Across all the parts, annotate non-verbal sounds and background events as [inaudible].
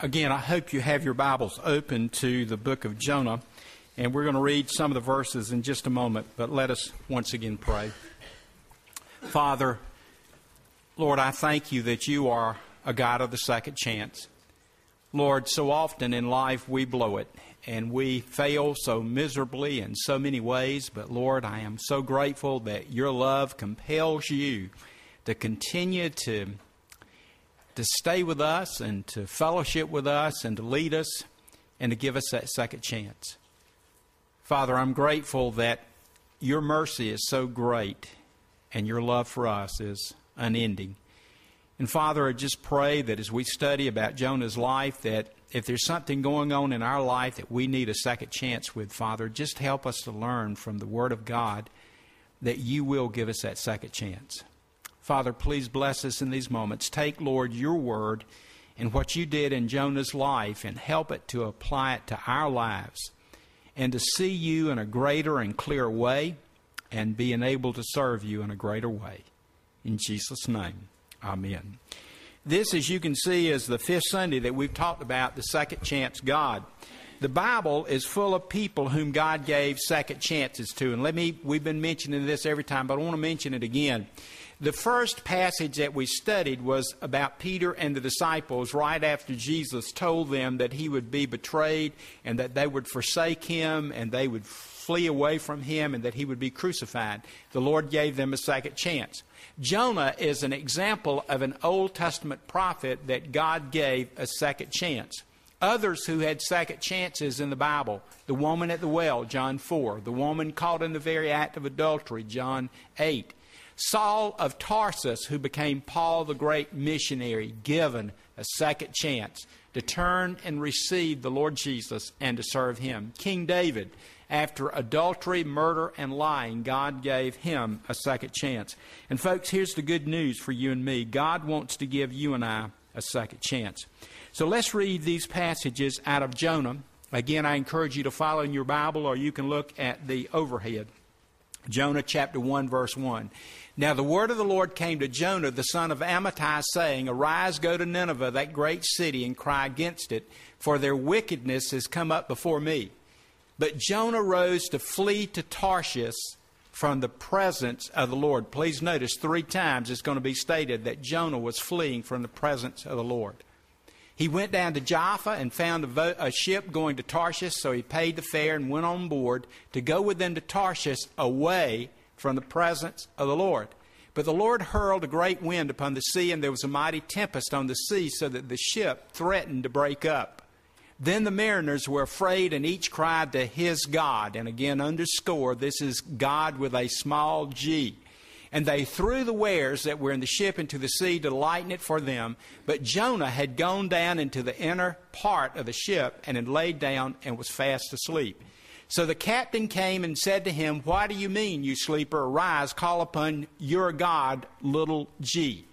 again, I hope you have your Bibles open to the book of Jonah, and we're going to read some of the verses in just a moment, but let us once again pray. Father, Lord, I thank you that you are a God of the second chance. Lord, so often in life we blow it and we fail so miserably in so many ways, but Lord, I am so grateful that your love compels you to continue to to stay with us and to fellowship with us and to lead us and to give us that second chance. Father, I'm grateful that your mercy is so great and your love for us is unending. And Father, I just pray that as we study about Jonah's life, that if there's something going on in our life that we need a second chance with, Father, just help us to learn from the Word of God that you will give us that second chance. Father, please bless us in these moments. Take, Lord, your word and what you did in Jonah's life and help it to apply it to our lives and to see you in a greater and clearer way and being able to serve you in a greater way. In Jesus' name, amen. This, as you can see, is the fifth Sunday that we've talked about the second chance God. The Bible is full of people whom God gave second chances to. And let me, we've been mentioning this every time, but I want to mention it again. The first passage that we studied was about Peter and the disciples right after Jesus told them that he would be betrayed and that they would forsake him and they would flee away from him and that he would be crucified. The Lord gave them a second chance. Jonah is an example of an Old Testament prophet that God gave a second chance. Others who had second chances in the Bible the woman at the well, John 4, the woman caught in the very act of adultery, John 8 Saul of Tarsus, who became Paul the great missionary, given a second chance to turn and receive the Lord Jesus and to serve him. King David, after adultery, murder, and lying, God gave him a second chance. And, folks, here's the good news for you and me God wants to give you and I a second chance. So let's read these passages out of Jonah. Again, I encourage you to follow in your Bible or you can look at the overhead. Jonah chapter 1, verse 1. Now the word of the Lord came to Jonah, the son of Amittai, saying, Arise, go to Nineveh, that great city, and cry against it, for their wickedness has come up before me. But Jonah rose to flee to Tarshish from the presence of the Lord. Please notice three times it's going to be stated that Jonah was fleeing from the presence of the Lord. He went down to Jaffa and found a, vo- a, ship going to Tarshish, so he paid the fare and went on board to go with them to Tarshish away from the presence of the Lord. But the Lord hurled a great wind upon the sea, and there was a mighty tempest on the sea, so that the ship threatened to break up. Then the mariners were afraid, and each cried to his God. And again, underscore this is God with a small g. And they threw the wares that were in the ship into the sea to lighten it for them. But Jonah had gone down into the inner part of the ship and had laid down and was fast asleep. So the captain came and said to him, Why do you mean, you sleeper? Arise, call upon your God, little g.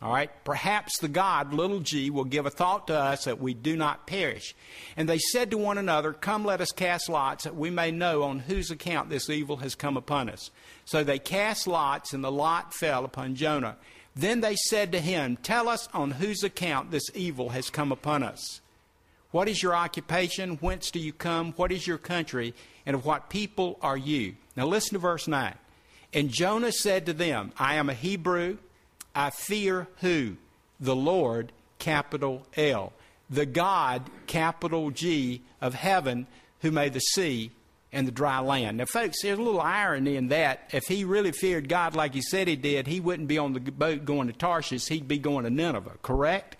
All right, perhaps the God, little g, will give a thought to us that we do not perish. And they said to one another, Come, let us cast lots, that we may know on whose account this evil has come upon us. So they cast lots, and the lot fell upon Jonah. Then they said to him, Tell us on whose account this evil has come upon us. What is your occupation? Whence do you come? What is your country? And of what people are you? Now listen to verse 9. And Jonah said to them, I am a Hebrew I fear who? The Lord, capital L. The God, capital G, of heaven, who made the sea and the dry land. Now, folks, there's a little irony in that. If he really feared God like he said he did, he wouldn't be on the boat going to Tarshish. He'd be going to Nineveh, correct?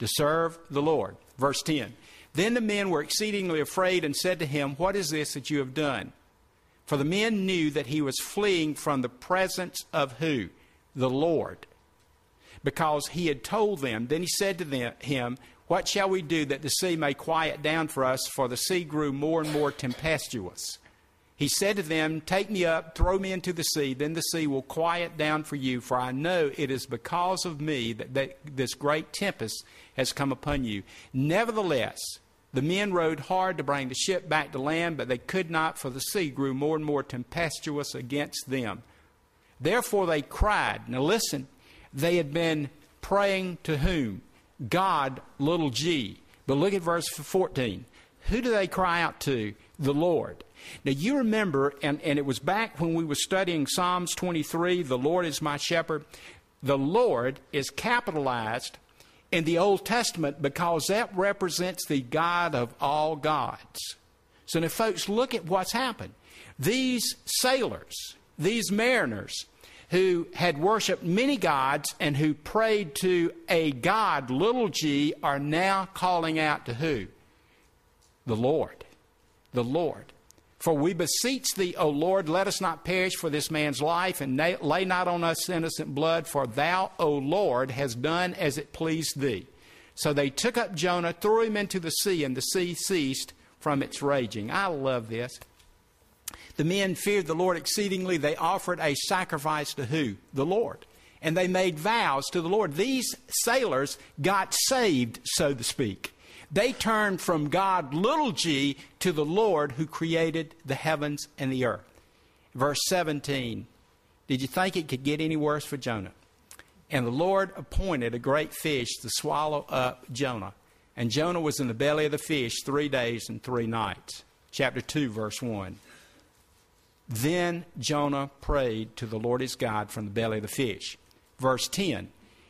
To serve the Lord. Verse 10. Then the men were exceedingly afraid and said to him, What is this that you have done? For the men knew that he was fleeing from the presence of who? The Lord because he had told them. Then he said to them, him, What shall we do that the sea may quiet down for us? For the sea grew more and more tempestuous. He said to them, Take me up, throw me into the sea, then the sea will quiet down for you, for I know it is because of me that, that this great tempest has come upon you. Nevertheless, the men rowed hard to bring the ship back to land, but they could not, for the sea grew more and more tempestuous against them. Therefore they cried. Now listen, they had been praying to whom? God, little g. But look at verse 14. Who do they cry out to? The Lord. Now you remember, and, and it was back when we were studying Psalms 23, the Lord is my shepherd. The Lord is capitalized in the Old Testament because that represents the God of all gods. So now, folks, look at what's happened. These sailors, these mariners, who had worshiped many gods and who prayed to a God, little g, are now calling out to who? The Lord. The Lord. For we beseech thee, O Lord, let us not perish for this man's life, and lay not on us innocent blood, for thou, O Lord, hast done as it pleased thee. So they took up Jonah, threw him into the sea, and the sea ceased from its raging. I love this. The men feared the Lord exceedingly. They offered a sacrifice to who? The Lord. And they made vows to the Lord. These sailors got saved, so to speak. They turned from God, little g, to the Lord who created the heavens and the earth. Verse 17 Did you think it could get any worse for Jonah? And the Lord appointed a great fish to swallow up Jonah. And Jonah was in the belly of the fish three days and three nights. Chapter 2, verse 1. Then Jonah prayed to the Lord his God from the belly of the fish. Verse 10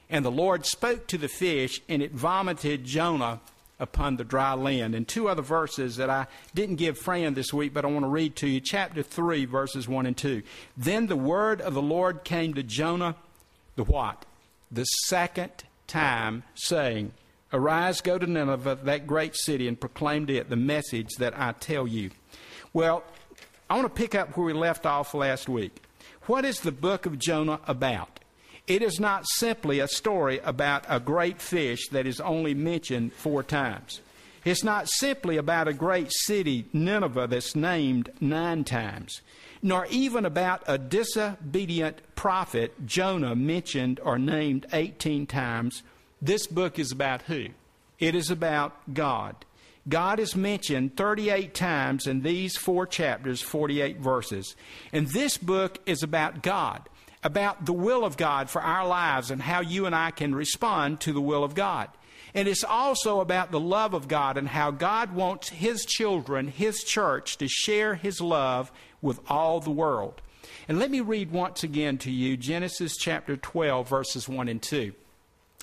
And the Lord spoke to the fish, and it vomited Jonah upon the dry land. And two other verses that I didn't give Fran this week, but I want to read to you. Chapter 3, verses 1 and 2. Then the word of the Lord came to Jonah, the what? The second time, saying, Arise, go to Nineveh, that great city, and proclaim to it the message that I tell you. Well, I want to pick up where we left off last week. What is the book of Jonah about? It is not simply a story about a great fish that is only mentioned four times. It's not simply about a great city, Nineveh, that's named nine times, nor even about a disobedient prophet, Jonah, mentioned or named 18 times. This book is about who? It is about God. God is mentioned 38 times in these four chapters, 48 verses. And this book is about God, about the will of God for our lives and how you and I can respond to the will of God. And it's also about the love of God and how God wants His children, His church, to share His love with all the world. And let me read once again to you Genesis chapter 12, verses 1 and 2.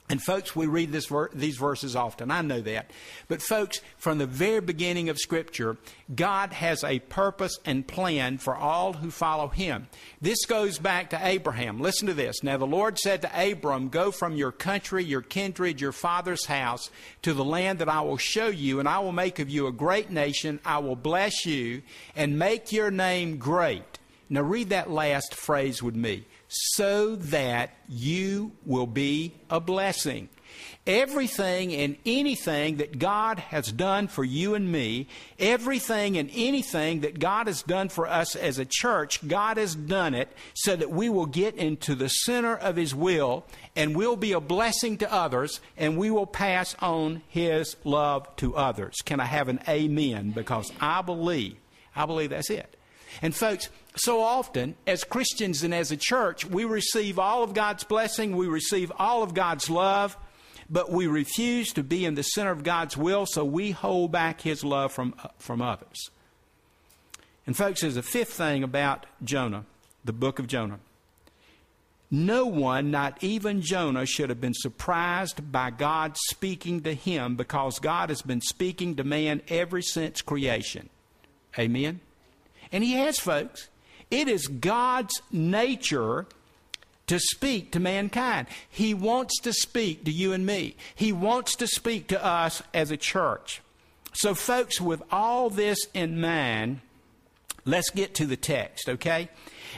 And folks, we read ver- these verses often. I know that. But folks, from the very beginning of Scripture, God has a purpose and plan for all who follow Him. This goes back to Abraham. Listen to this. Now the Lord said to Abram, Go from your country, your kindred, your father's house, to the land that I will show you, and I will make of you a great nation. I will bless you and make your name great. Now read that last phrase with me so that you will be a blessing. Everything and anything that God has done for you and me, everything and anything that God has done for us as a church, God has done it so that we will get into the center of His will and we'll be a blessing to others and we will pass on His love to others. Can I have an amen? Because I believe, I believe that's it. And folks, so often as Christians and as a church, we receive all of God's blessing, we receive all of God's love, but we refuse to be in the center of God's will, so we hold back His love from, uh, from others. And, folks, there's a fifth thing about Jonah, the book of Jonah. No one, not even Jonah, should have been surprised by God speaking to him because God has been speaking to man ever since creation. Amen? And he has, folks. It is God's nature to speak to mankind. He wants to speak to you and me. He wants to speak to us as a church. So, folks, with all this in mind, let's get to the text, okay?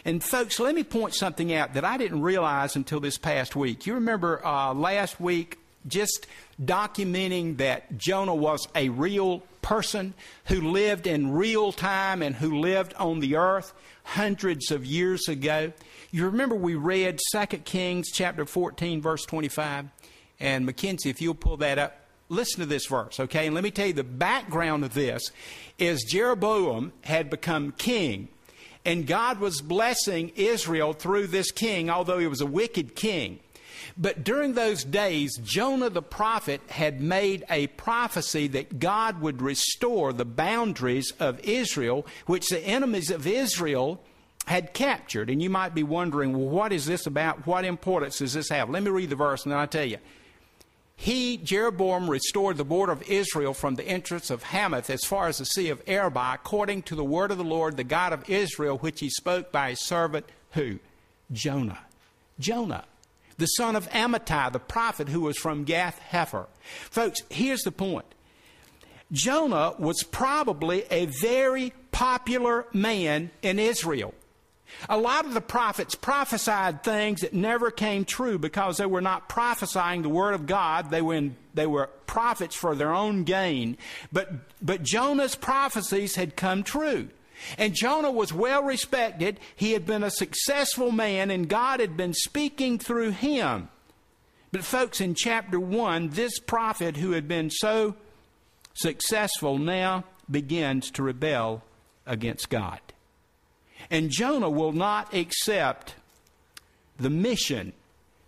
And, folks, let me point something out that I didn't realize until this past week. You remember uh, last week, just documenting that Jonah was a real person who lived in real time and who lived on the earth hundreds of years ago. You remember we read 2 Kings chapter 14 verse 25 and Mackenzie if you'll pull that up listen to this verse okay? And let me tell you the background of this is Jeroboam had become king and God was blessing Israel through this king although he was a wicked king But during those days, Jonah the prophet had made a prophecy that God would restore the boundaries of Israel, which the enemies of Israel had captured. And you might be wondering, well, what is this about? What importance does this have? Let me read the verse and then I'll tell you. He, Jeroboam, restored the border of Israel from the entrance of Hamath as far as the Sea of Arabah, according to the word of the Lord, the God of Israel, which he spoke by his servant, who? Jonah. Jonah the son of Amittai, the prophet who was from Gath Hepher. Folks, here's the point. Jonah was probably a very popular man in Israel. A lot of the prophets prophesied things that never came true because they were not prophesying the word of God. They were, in, they were prophets for their own gain. But, but Jonah's prophecies had come true. And Jonah was well respected. He had been a successful man, and God had been speaking through him. But, folks, in chapter 1, this prophet who had been so successful now begins to rebel against God. And Jonah will not accept the mission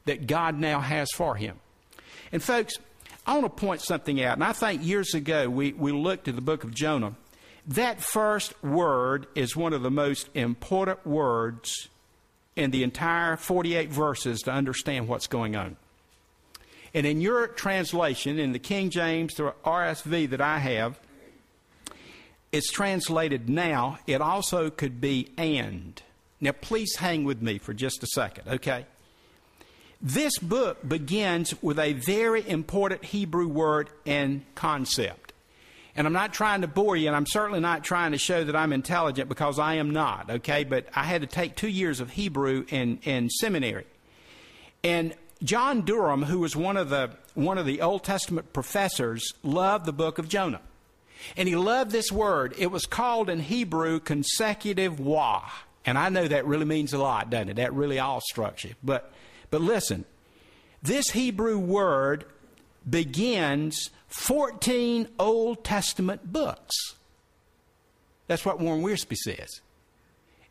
that God now has for him. And, folks, I want to point something out. And I think years ago we, we looked at the book of Jonah that first word is one of the most important words in the entire 48 verses to understand what's going on. And in your translation, in the King James, the RSV that I have, it's translated now. It also could be and. Now, please hang with me for just a second, okay? This book begins with a very important Hebrew word and concept. And I'm not trying to bore you, and I'm certainly not trying to show that I'm intelligent because I am not, okay? But I had to take two years of Hebrew in, in seminary. And John Durham, who was one of, the, one of the Old Testament professors, loved the book of Jonah. And he loved this word. It was called in Hebrew consecutive waw. And I know that really means a lot, doesn't it? That really awestruck you. But, but listen, this Hebrew word begins 14 Old Testament books. That's what Warren Wiersbe says.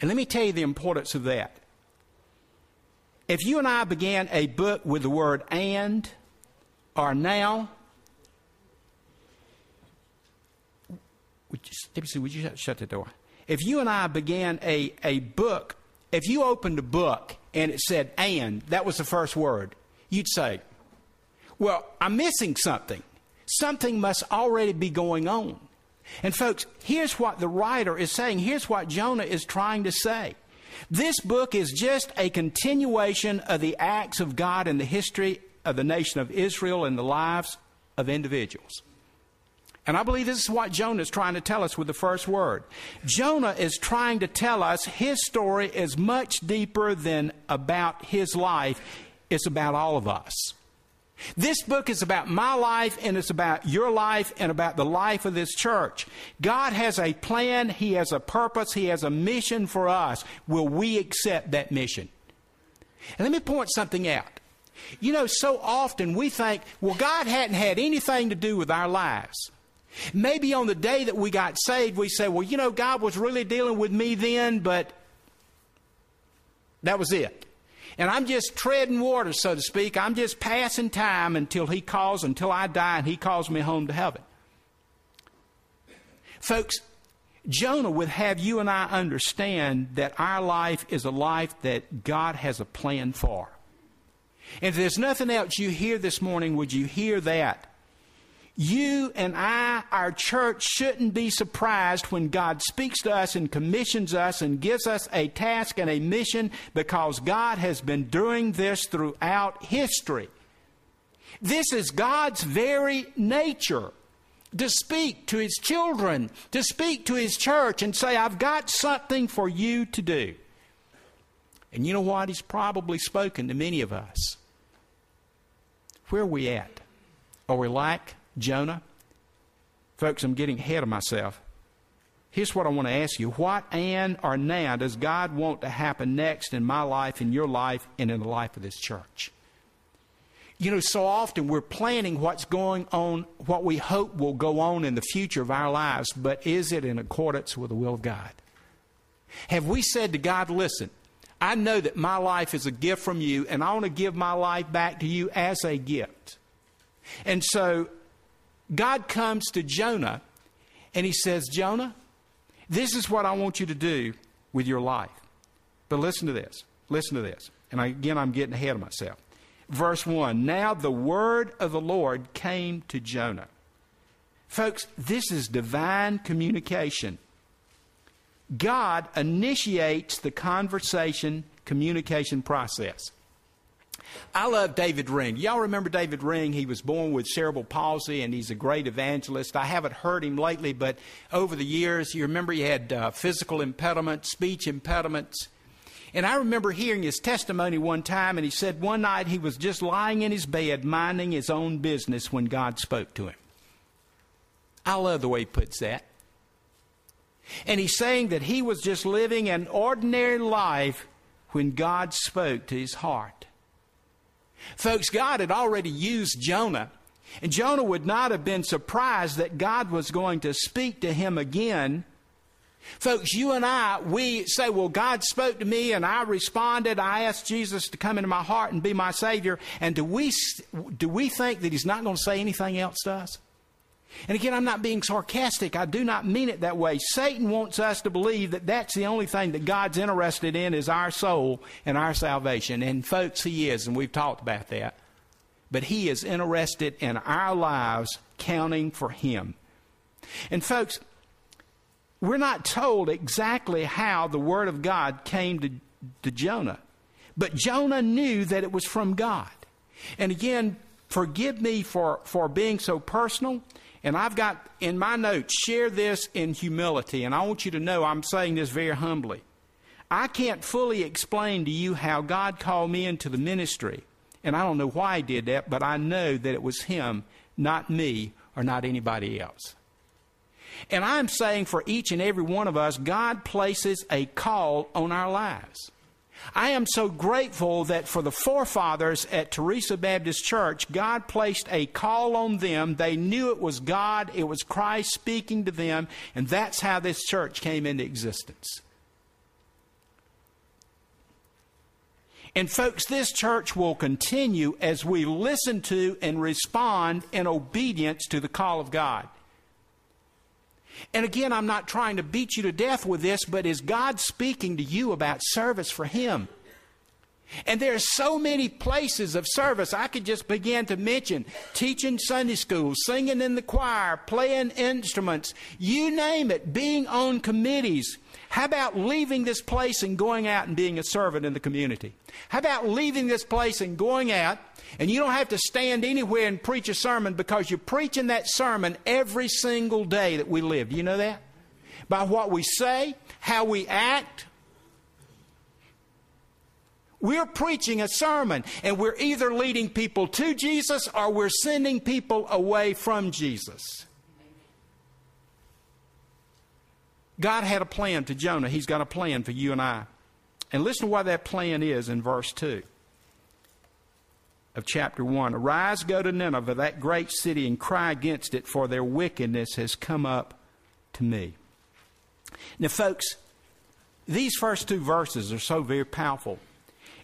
And let me tell you the importance of that. If you and I began a book with the word and or now, would you, would you shut, the door? If you and I began a, a book, if you opened a book and it said and, that was the first word, you'd say, well, I'm missing something. Something must already be going on. And, folks, here's what the writer is saying. Here's what Jonah is trying to say. This book is just a continuation of the acts of God in the history of the nation of Israel and the lives of individuals. And I believe this is what Jonah is trying to tell us with the first word. Jonah is trying to tell us his story is much deeper than about his life, it's about all of us. This book is about my life and it's about your life and about the life of this church. God has a plan, He has a purpose, He has a mission for us. Will we accept that mission? And let me point something out. You know, so often we think, well, God hadn't had anything to do with our lives. Maybe on the day that we got saved, we say, well, you know, God was really dealing with me then, but that was it. And I'm just treading water, so to speak. I'm just passing time until He calls, until I die, and He calls me home to heaven. Folks, Jonah would have you and I understand that our life is a life that God has a plan for. And if there's nothing else you hear this morning, would you hear that? You and I, our church, shouldn't be surprised when God speaks to us and commissions us and gives us a task and a mission because God has been doing this throughout history. This is God's very nature to speak to His children, to speak to His church and say, I've got something for you to do. And you know what? He's probably spoken to many of us. Where are we at? Are we like Jonah? Folks, I'm getting ahead of myself. Here's what I want to ask you. What and or now does God want to happen next in my life, in your life, and in the life of this church? You know, so often we're planning what's going on, what we hope will go on in the future of our lives, but is it in accordance with the will of God? Have we said to God, listen, I know that my life is a gift from you, and I want to give my life back to you as a gift. And so God comes to Jonah and he says, Jonah, this is what I want you to do with your life. But listen to this. Listen to this. And again, I'm getting ahead of myself. Verse 1 Now the word of the Lord came to Jonah. Folks, this is divine communication. God initiates the conversation communication process. I love David Ring. Y'all remember David Ring? He was born with cerebral palsy and he's a great evangelist. I haven't heard him lately, but over the years, you remember he had uh, physical impediments, speech impediments. And I remember hearing his testimony one time, and he said one night he was just lying in his bed minding his own business when God spoke to him. I love the way he puts that. And he's saying that he was just living an ordinary life when God spoke to his heart. Folks, God had already used Jonah, and Jonah would not have been surprised that God was going to speak to him again. Folks, you and I, we say, well, God spoke to me and I responded. I asked Jesus to come into my heart and be my Savior. And do we, do we think that He's not going to say anything else to us? And again, I'm not being sarcastic. I do not mean it that way. Satan wants us to believe that that's the only thing that God's interested in is our soul and our salvation. And folks, He is, and we've talked about that. But He is interested in our lives counting for Him. And folks, we're not told exactly how the Word of God came to, to Jonah. But Jonah knew that it was from God. And again, forgive me for, for being so personal. And I've got in my notes, share this in humility. And I want you to know I'm saying this very humbly. I can't fully explain to you how God called me into the ministry. And I don't know why He did that, but I know that it was Him, not me, or not anybody else. And I'm saying for each and every one of us, God places a call on our lives. I am so grateful that for the forefathers at Teresa Baptist Church, God placed a call on them. They knew it was God, it was Christ speaking to them, and that's how this church came into existence. And, folks, this church will continue as we listen to and respond in obedience to the call of God. And again, I'm not trying to beat you to death with this, but is God speaking to you about service for Him? And there are so many places of service. I could just begin to mention teaching Sunday school, singing in the choir, playing instruments, you name it, being on committees. How about leaving this place and going out and being a servant in the community? How about leaving this place and going out and you don't have to stand anywhere and preach a sermon because you're preaching that sermon every single day that we live. Do you know that? By what we say, how we act. We're preaching a sermon, and we're either leading people to Jesus or we're sending people away from Jesus. God had a plan to Jonah. He's got a plan for you and I. And listen to what that plan is in verse 2 of chapter 1. Arise, go to Nineveh, that great city, and cry against it, for their wickedness has come up to me. Now, folks, these first two verses are so very powerful.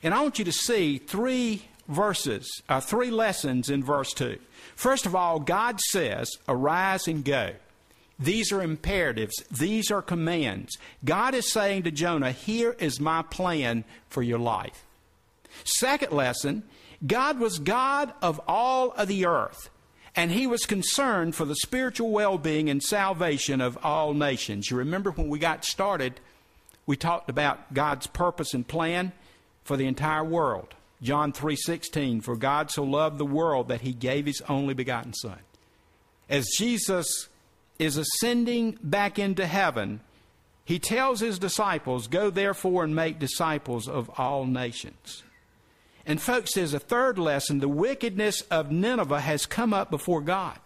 And I want you to see three verses, uh, three lessons in verse 2. First of all, God says, Arise and go. These are imperatives. These are commands. God is saying to Jonah, Here is my plan for your life. Second lesson, God was God of all of the earth, and he was concerned for the spiritual well being and salvation of all nations. You remember when we got started, we talked about God's purpose and plan for the entire world. John 3:16 for God so loved the world that he gave his only begotten son. As Jesus is ascending back into heaven, he tells his disciples, Go therefore and make disciples of all nations. And, folks, there's a third lesson. The wickedness of Nineveh has come up before God.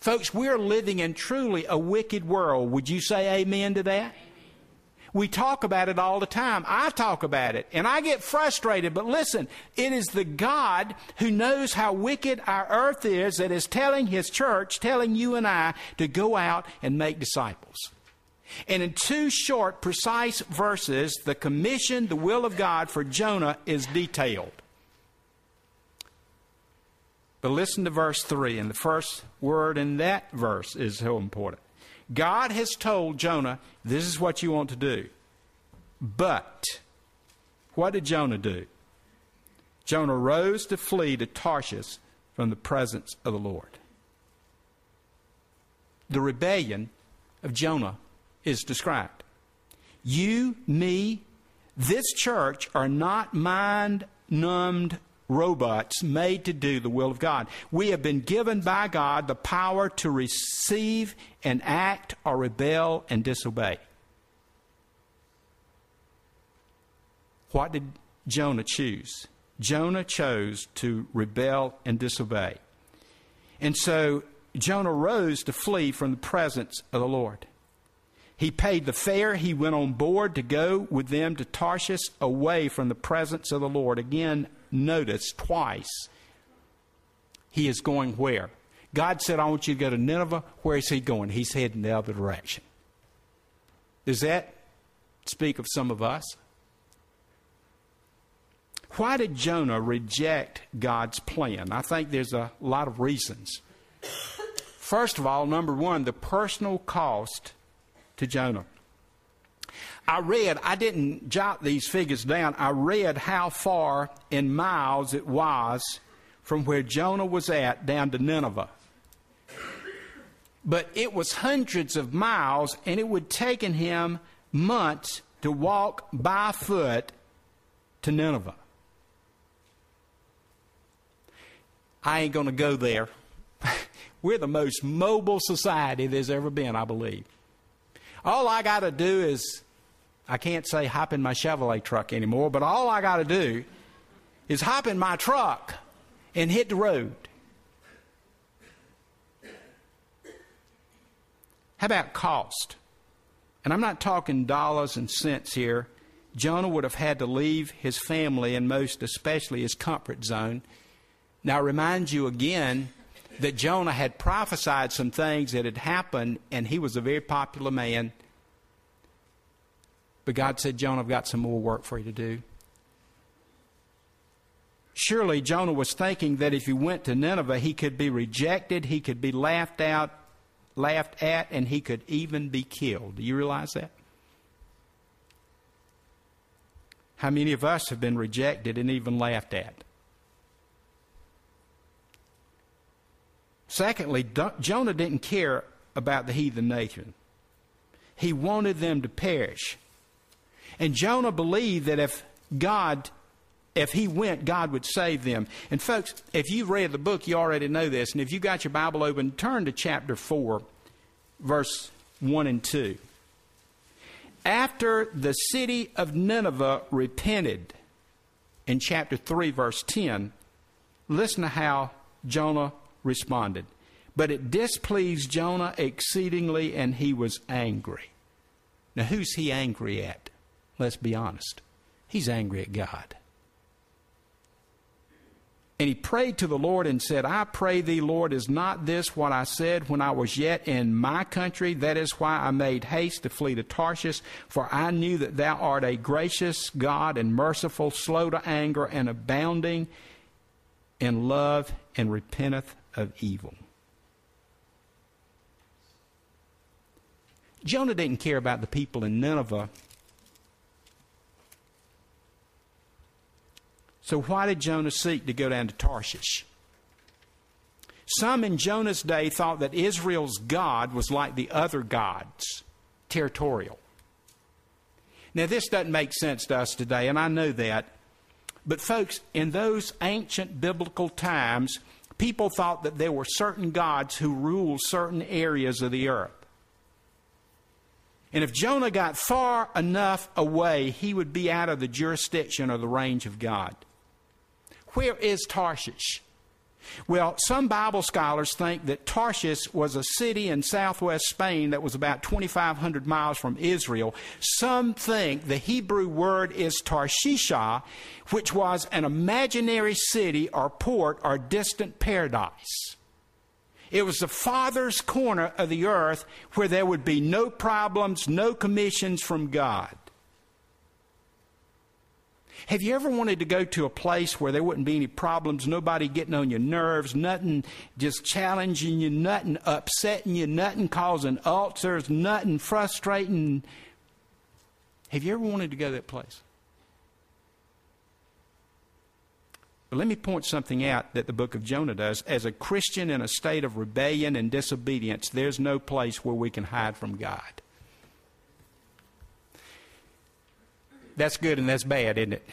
Folks, we're living in truly a wicked world. Would you say amen to that? We talk about it all the time. I talk about it and I get frustrated. But listen, it is the God who knows how wicked our earth is that is telling His church, telling you and I to go out and make disciples. And in two short, precise verses, the commission, the will of God for Jonah is detailed. But listen to verse 3, and the first word in that verse is so important. God has told Jonah, this is what you want to do. But, what did Jonah do? Jonah rose to flee to Tarshish from the presence of the Lord. The rebellion of Jonah is described. You, me, this church are not mind numbed robots made to do the will of God. We have been given by God the power to receive and act or rebel and disobey. What did Jonah choose? Jonah chose to rebel and disobey. And so Jonah rose to flee from the presence of the Lord. He paid the fare. He went on board to go with them to Tarshish away from the presence of the Lord. Again, notice twice. He is going where? God said, I want you to go to Nineveh. Where is he going? He's heading the other direction. Does that speak of some of us? Why did Jonah reject God's plan? I think there's a lot of reasons. First of all, number one, the personal cost to Jonah. I read, I didn't jot these figures down, I read how far in miles it was from where Jonah was at down to Nineveh. But it was hundreds of miles, and it would taken him months to walk by foot to Nineveh. I ain't going to go there. [laughs] We're the most mobile society there's ever been, I believe. All I got to do is, I can't say hop in my Chevrolet truck anymore, but all I got to do is hop in my truck and hit the road. How about cost? And I'm not talking dollars and cents here. Jonah would have had to leave his family and most especially his comfort zone now, I remind you again that Jonah had prophesied some things that had happened, and he was a very popular man. But God said, Jonah, I've got some more work for you to do. Surely Jonah was thinking that if he went to Nineveh, he could be rejected, he could be laughed out, laughed at, and he could even be killed. Do you realize that? How many of us have been rejected and even laughed at? Secondly, Jonah didn't care about the heathen nation. He wanted them to perish. And Jonah believed that if God, if he went, God would save them. And folks, if you've read the book, you already know this. And if you got your Bible open, turn to chapter 4, verse 1 and 2. After the city of Nineveh repented, in chapter 3, verse 10, listen to how Jonah responded. But it displeased Jonah exceedingly, and he was angry. Now, who's he angry at? Let's be honest. He's angry at God. And he prayed to the Lord and said, I pray thee, Lord, is not this what I said when I was yet in my country? That is why I made haste to flee to Tarshish, for I knew that thou art a gracious God and merciful, slow to anger, and abounding in love, and repenteth of evil. Jonah didn't care about the people in Nineveh. So, why did Jonah seek to go down to Tarshish? Some in Jonah's day thought that Israel's God was like the other gods, territorial. Now, this doesn't make sense to us today, and I know that. But, folks, in those ancient biblical times, people thought that there were certain gods who ruled certain areas of the earth. And if Jonah got far enough away, he would be out of the jurisdiction or the range of God. Where is Tarshish? Well, some Bible scholars think that Tarshish was a city in southwest Spain that was about 2,500 miles from Israel. Some think the Hebrew word is Tarshisha, which was an imaginary city or port or distant paradise. It was the farthest corner of the earth where there would be no problems, no commissions from God. Have you ever wanted to go to a place where there wouldn't be any problems, nobody getting on your nerves, nothing just challenging you, nothing upsetting you, nothing causing ulcers, nothing frustrating? Have you ever wanted to go to that place? But let me point something out that the book of Jonah does. As a Christian in a state of rebellion and disobedience, there's no place where we can hide from God. That's good and that's bad, isn't it?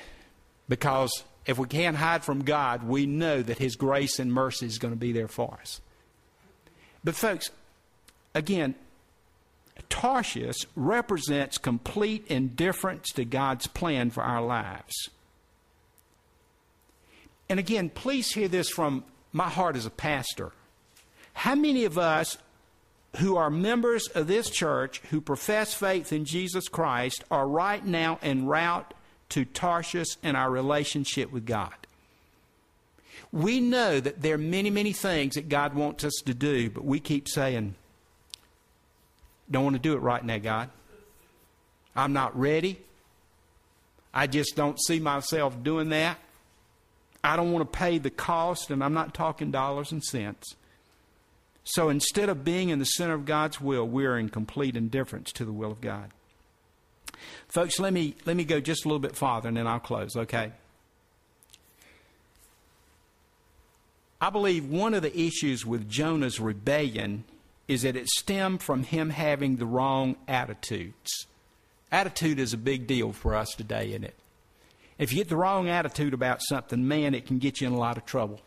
Because if we can't hide from God, we know that His grace and mercy is going to be there for us. But, folks, again, Tarshish represents complete indifference to God's plan for our lives. And again, please hear this from my heart as a pastor. How many of us who are members of this church who profess faith in Jesus Christ are right now en route to Tarshish in our relationship with God? We know that there are many, many things that God wants us to do, but we keep saying, don't want to do it right now, God. I'm not ready. I just don't see myself doing that. I don't want to pay the cost, and I'm not talking dollars and cents. So instead of being in the center of God's will, we're in complete indifference to the will of God. Folks, let me, let me go just a little bit farther and then I'll close, okay? I believe one of the issues with Jonah's rebellion is that it stemmed from him having the wrong attitudes. Attitude is a big deal for us today, isn't it? If you get the wrong attitude about something, man, it can get you in a lot of trouble.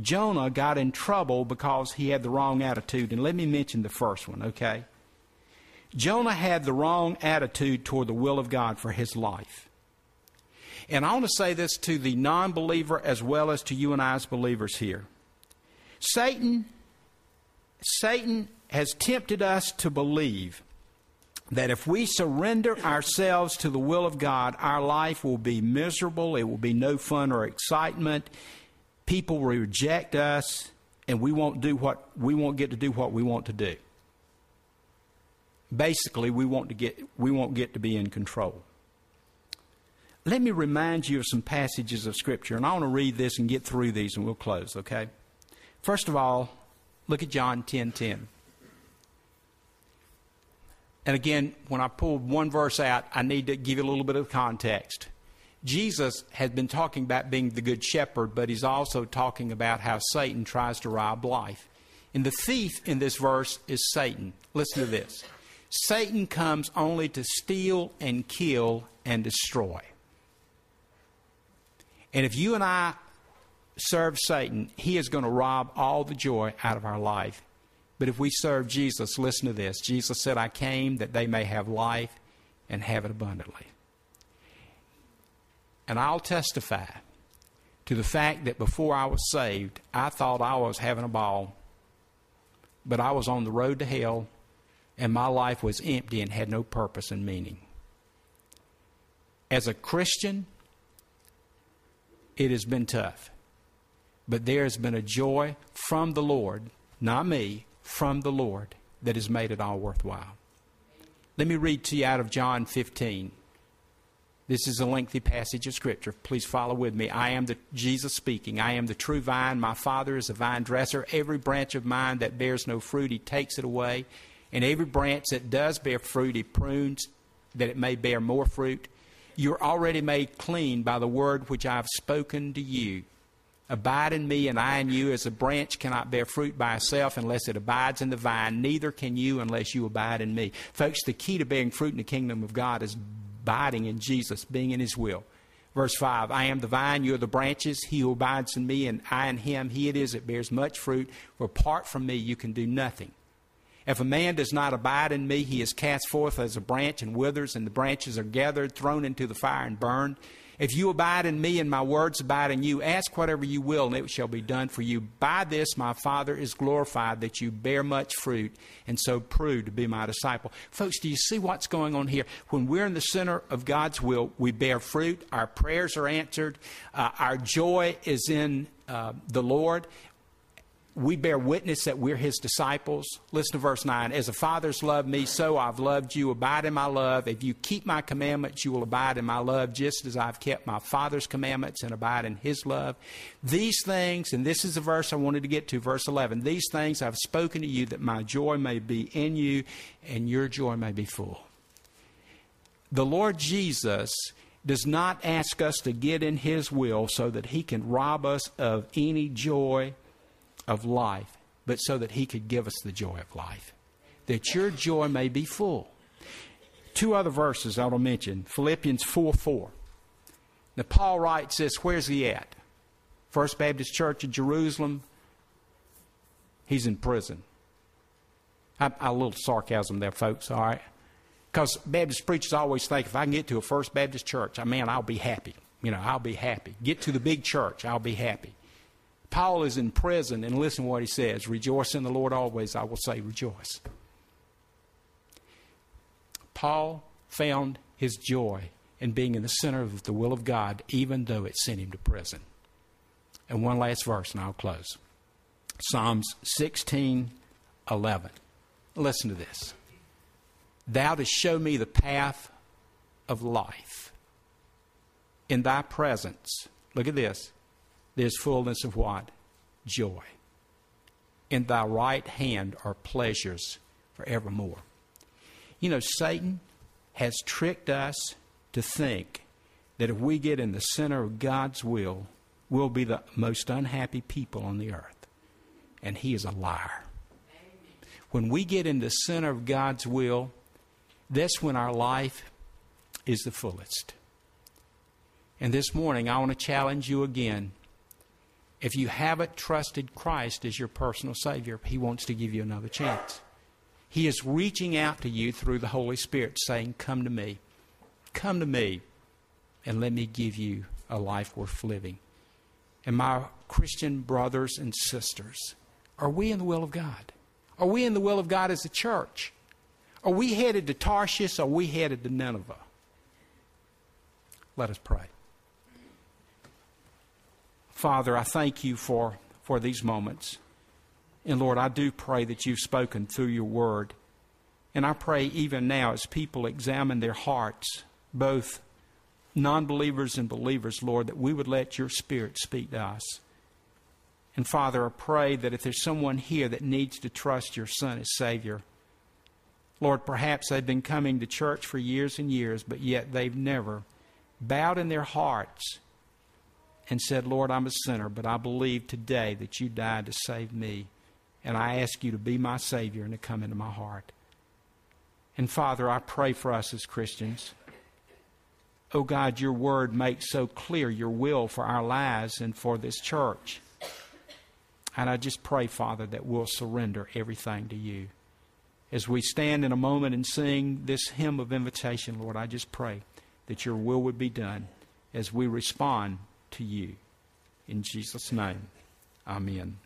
Jonah got in trouble because he had the wrong attitude. And let me mention the first one, okay? Jonah had the wrong attitude toward the will of God for his life. And I want to say this to the non believer as well as to you and I as believers here. Satan, Satan has tempted us to believe that if we surrender ourselves to the will of God, our life will be miserable, it will be no fun or excitement, people will reject us, and we won't do what we won't get to do what we want to do. Basically, we want to get we won't get to be in control. Let me remind you of some passages of Scripture, and I want to read this and get through these, and we'll close. Okay. First of all, look at John ten ten. And again, when I pulled one verse out, I need to give you a little bit of context. Jesus has been talking about being the good shepherd, but he's also talking about how Satan tries to rob life. And the thief in this verse is Satan. Listen to this Satan comes only to steal and kill and destroy. And if you and I serve Satan, he is going to rob all the joy out of our life. But if we serve Jesus, listen to this Jesus said, I came that they may have life and have it abundantly. And I'll testify to the fact that before I was saved, I thought I was having a ball, but I was on the road to hell, and my life was empty and had no purpose and meaning. As a Christian, it has been tough, but there has been a joy from the Lord, not me, from the Lord that has made it all worthwhile. Let me read to you out of John 15. This is a lengthy passage of Scripture. Please follow with me. I am the Jesus speaking. I am the true vine. My Father is the vine dresser. Every branch of mine that bears no fruit, He takes it away. And every branch that does bear fruit, He prunes that it may bear more fruit. You're already made clean by the word which I have spoken to you. Abide in me, and I in you, as a branch cannot bear fruit by itself unless it abides in the vine, neither can you unless you abide in me. Folks, the key to bearing fruit in the kingdom of God is abiding in Jesus, being in His will. Verse 5 I am the vine, you are the branches. He who abides in me, and I in him, he it is that bears much fruit. For apart from me, you can do nothing. If a man does not abide in me, he is cast forth as a branch and withers, and the branches are gathered, thrown into the fire, and burned. If you abide in me and my words abide in you, ask whatever you will, and it shall be done for you. By this my Father is glorified, that you bear much fruit, and so prove to be my disciple. Folks, do you see what's going on here? When we're in the center of God's will, we bear fruit, our prayers are answered, uh, our joy is in uh, the Lord. We bear witness that we're his disciples. Listen to verse 9. As the Father's loved me, so I've loved you. Abide in my love. If you keep my commandments, you will abide in my love, just as I've kept my Father's commandments and abide in his love. These things, and this is the verse I wanted to get to, verse 11. These things I've spoken to you that my joy may be in you and your joy may be full. The Lord Jesus does not ask us to get in his will so that he can rob us of any joy of life, but so that He could give us the joy of life, that your joy may be full. Two other verses I will mention Philippians 4 4. Now, Paul writes this where's he at? First Baptist Church in Jerusalem. He's in prison. I, a little sarcasm there, folks, all right? Because Baptist preachers always think if I can get to a First Baptist church, I mean, I'll be happy. You know, I'll be happy. Get to the big church, I'll be happy. Paul is in prison, and listen what he says Rejoice in the Lord always. I will say, rejoice. Paul found his joy in being in the center of the will of God, even though it sent him to prison. And one last verse, and I'll close Psalms 16 11. Listen to this. Thou dost show me the path of life. In thy presence, look at this, there's fullness of what? Joy. In thy right hand are pleasures forevermore. You know, Satan has tricked us to think that if we get in the center of God's will, we'll be the most unhappy people on the earth. And he is a liar. When we get in the center of God's will, that's when our life is the fullest. And this morning, I want to challenge you again if you haven't trusted Christ as your personal Savior, He wants to give you another chance. He is reaching out to you through the Holy Spirit, saying, Come to me. Come to me, and let me give you a life worth living. And my Christian brothers and sisters, are we in the will of God? Are we in the will of God as a church? Are we headed to Tarshish? Or are we headed to Nineveh? Let us pray. Father, I thank you for, for these moments. And Lord, I do pray that you've spoken through your word. And I pray even now as people examine their hearts, both non believers and believers, Lord, that we would let your spirit speak to us. And Father, I pray that if there's someone here that needs to trust your Son as Savior, Lord, perhaps they've been coming to church for years and years, but yet they've never bowed in their hearts and said, Lord, I'm a sinner, but I believe today that you died to save me. And I ask you to be my Savior and to come into my heart. And Father, I pray for us as Christians. Oh God, your word makes so clear your will for our lives and for this church. And I just pray, Father, that we'll surrender everything to you. As we stand in a moment and sing this hymn of invitation, Lord, I just pray that your will would be done as we respond to you. In Jesus' name, amen.